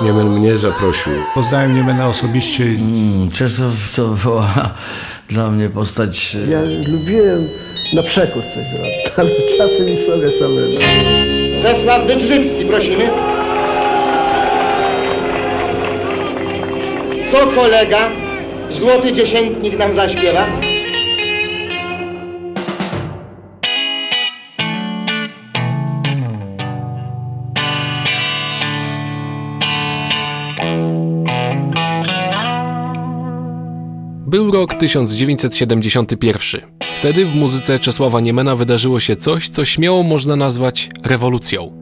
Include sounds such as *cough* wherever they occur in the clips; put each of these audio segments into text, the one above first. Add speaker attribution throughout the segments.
Speaker 1: Niemen mnie zaprosił.
Speaker 2: Poznałem Niemena osobiście.
Speaker 3: Mm, Czesław to była *laughs* dla mnie postać... e,
Speaker 4: Ja lubiłem na przekór coś zrobić, *laughs* ale czasem i sobie samemu.
Speaker 5: Czesław Wydrzycki, prosimy. Co kolega? Złoty dziesiętnik nam zaśpiewa?
Speaker 6: Był rok 1971. Wtedy w muzyce Czesława Niemena wydarzyło się coś, co śmiało można nazwać rewolucją.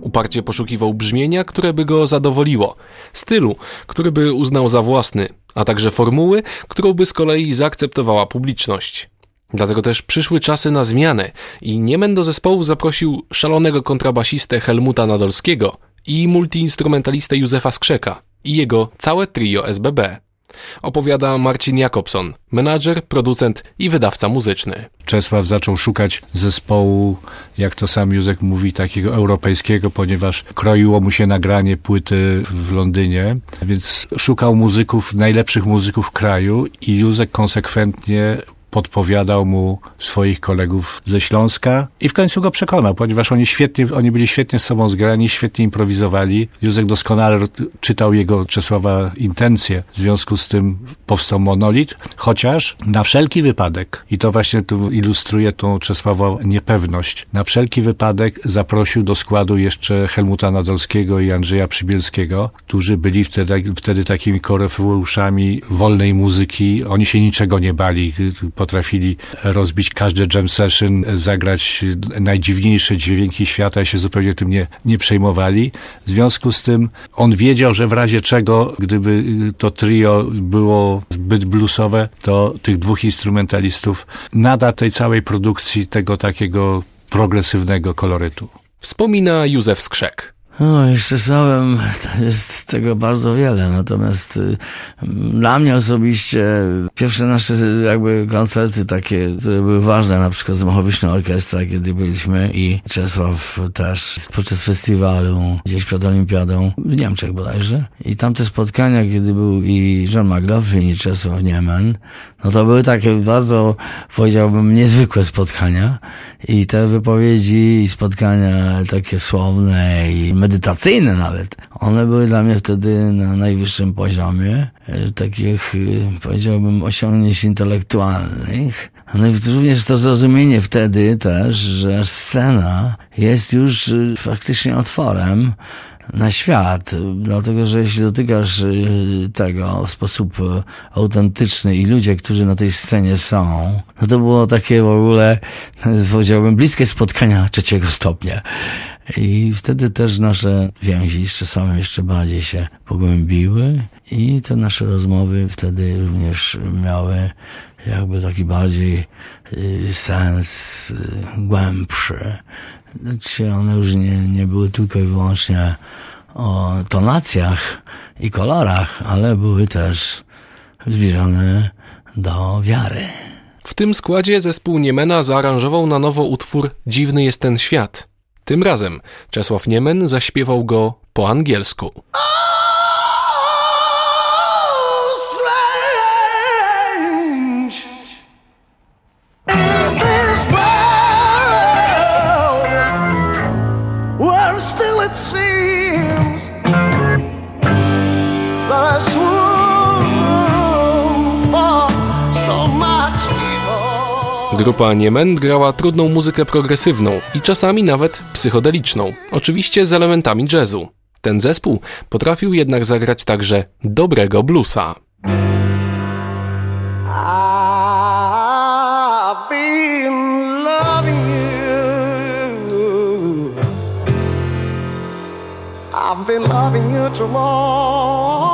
Speaker 6: Uparcie poszukiwał brzmienia, które by go zadowoliło, stylu, który by uznał za własny, a także formuły, którą by z kolei zaakceptowała publiczność. Dlatego też przyszły czasy na zmianę i Niemen do zespołu zaprosił szalonego kontrabasistę Helmuta Nadolskiego i multiinstrumentalistę Józefa Skrzeka i jego całe trio SBB. Opowiada Marcin Jakobson, menadżer, producent i wydawca muzyczny.
Speaker 2: Czesław zaczął szukać zespołu, jak to sam Józek mówi, takiego europejskiego, ponieważ kroiło mu się nagranie płyty w Londynie, więc szukał muzyków, najlepszych muzyków kraju i Józek konsekwentnie podpowiadał mu swoich kolegów ze Śląska i w końcu go przekonał, ponieważ oni świetnie, oni byli świetnie z sobą zgrani, świetnie improwizowali. Józek doskonale czytał jego Czesława intencje, w związku z tym powstał monolit, chociaż na wszelki wypadek, i to właśnie tu ilustruje tą Czesława niepewność, na wszelki wypadek zaprosił do składu jeszcze Helmuta Nadolskiego i Andrzeja Przybielskiego, którzy byli wtedy, wtedy takimi korefeuszami wolnej muzyki. Oni się niczego nie bali, potrafili rozbić każdy jam session, zagrać najdziwniejsze dźwięki świata i się zupełnie tym nie, nie przejmowali. W związku z tym on wiedział, że w razie czego, gdyby to trio było zbyt bluesowe, to tych dwóch instrumentalistów nada tej całej produkcji tego takiego progresywnego kolorytu.
Speaker 6: Wspomina Józef Skrzek.
Speaker 3: No, jeszcze słowem jest tego bardzo wiele, natomiast y, dla mnie osobiście pierwsze nasze jakby koncerty takie, które były ważne, na przykład z Machowiczną Orkiestra, kiedy byliśmy i Czesław też podczas festiwalu gdzieś przed Olimpiadą w Niemczech bodajże. I tamte spotkania, kiedy był i John McLaughlin i Czesław Niemen, no to były takie bardzo, powiedziałbym, niezwykłe spotkania i te wypowiedzi i spotkania takie słowne i medytacyjne nawet, one były dla mnie wtedy na najwyższym poziomie e, takich, e, powiedziałbym, osiągnięć intelektualnych. No i również to zrozumienie wtedy też, że scena jest już e, faktycznie otworem na świat, dlatego że jeśli dotykasz y, tego w sposób y, autentyczny i ludzie, którzy na tej scenie są, no to było takie w ogóle, y, powiedziałbym, bliskie spotkania trzeciego stopnia. I wtedy też nasze więzi z czasami jeszcze bardziej się pogłębiły i te nasze rozmowy wtedy również miały jakby taki bardziej y, sens y, głębszy. Znaczy one już nie, nie były tylko i wyłącznie o tonacjach i kolorach, ale były też zbliżone do wiary.
Speaker 6: W tym składzie zespół Niemena zaaranżował na nowo utwór Dziwny jest ten świat. Tym razem Czesław Niemen zaśpiewał go po angielsku. Grupa Niemen grała trudną muzykę progresywną i czasami nawet psychodeliczną, oczywiście z elementami jazzu. Ten zespół potrafił jednak zagrać także dobrego bluesa.
Speaker 7: I've been loving you. Too long,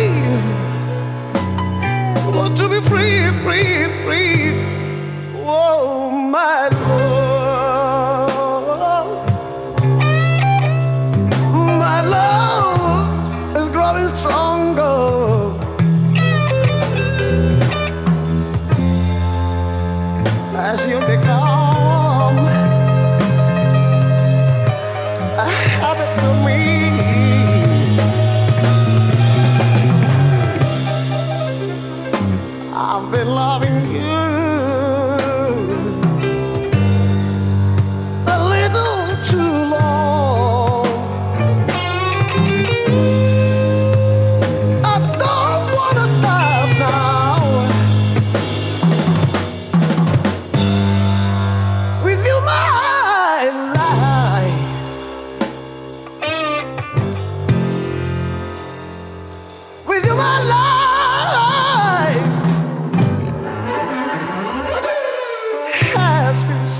Speaker 7: as you become.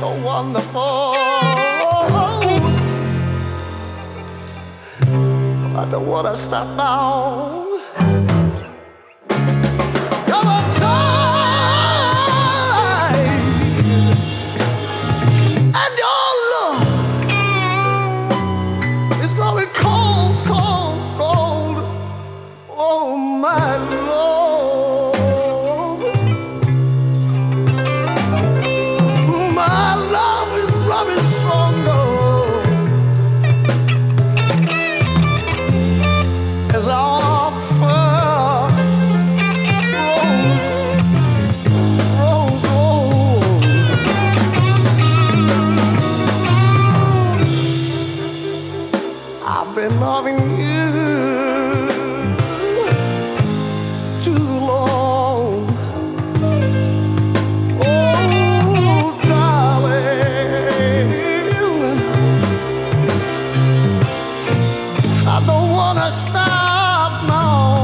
Speaker 7: so wonderful. I don't want to stop now. wanna stop, now.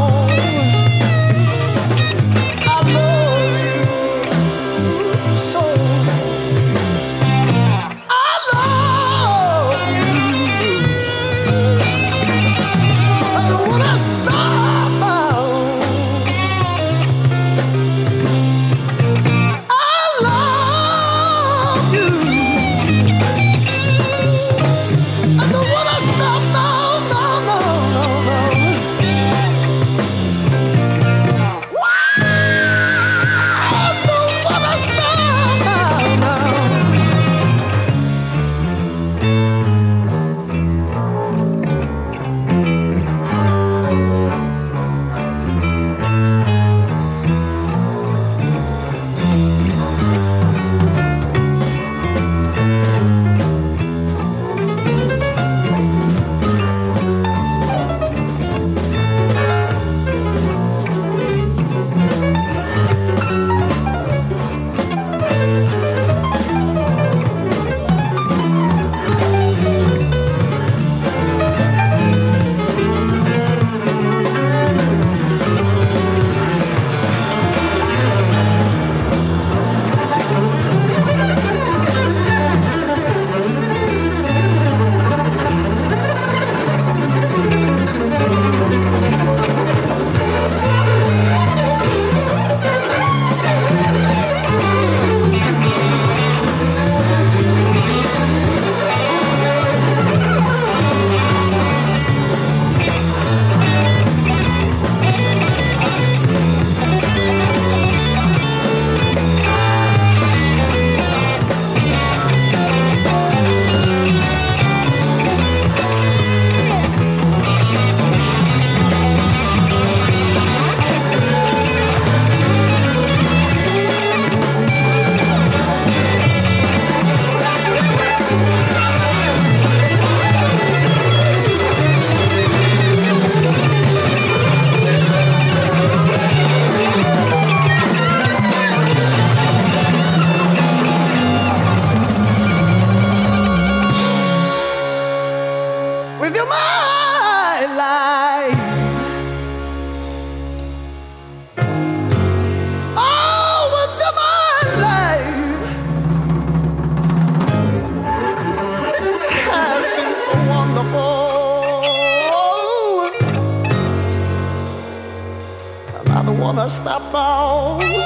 Speaker 7: Está stop.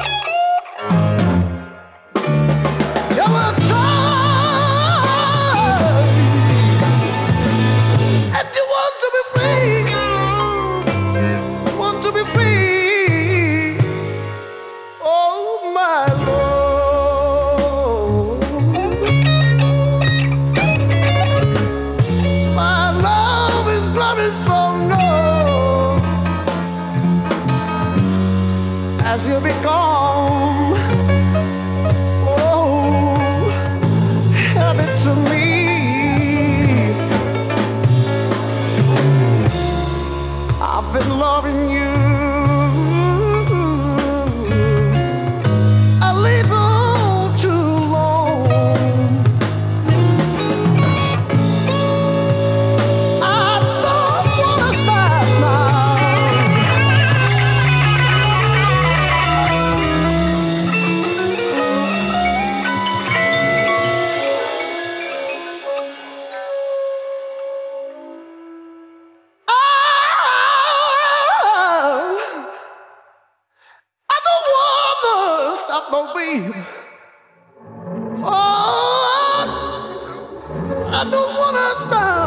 Speaker 7: I don't wanna stop.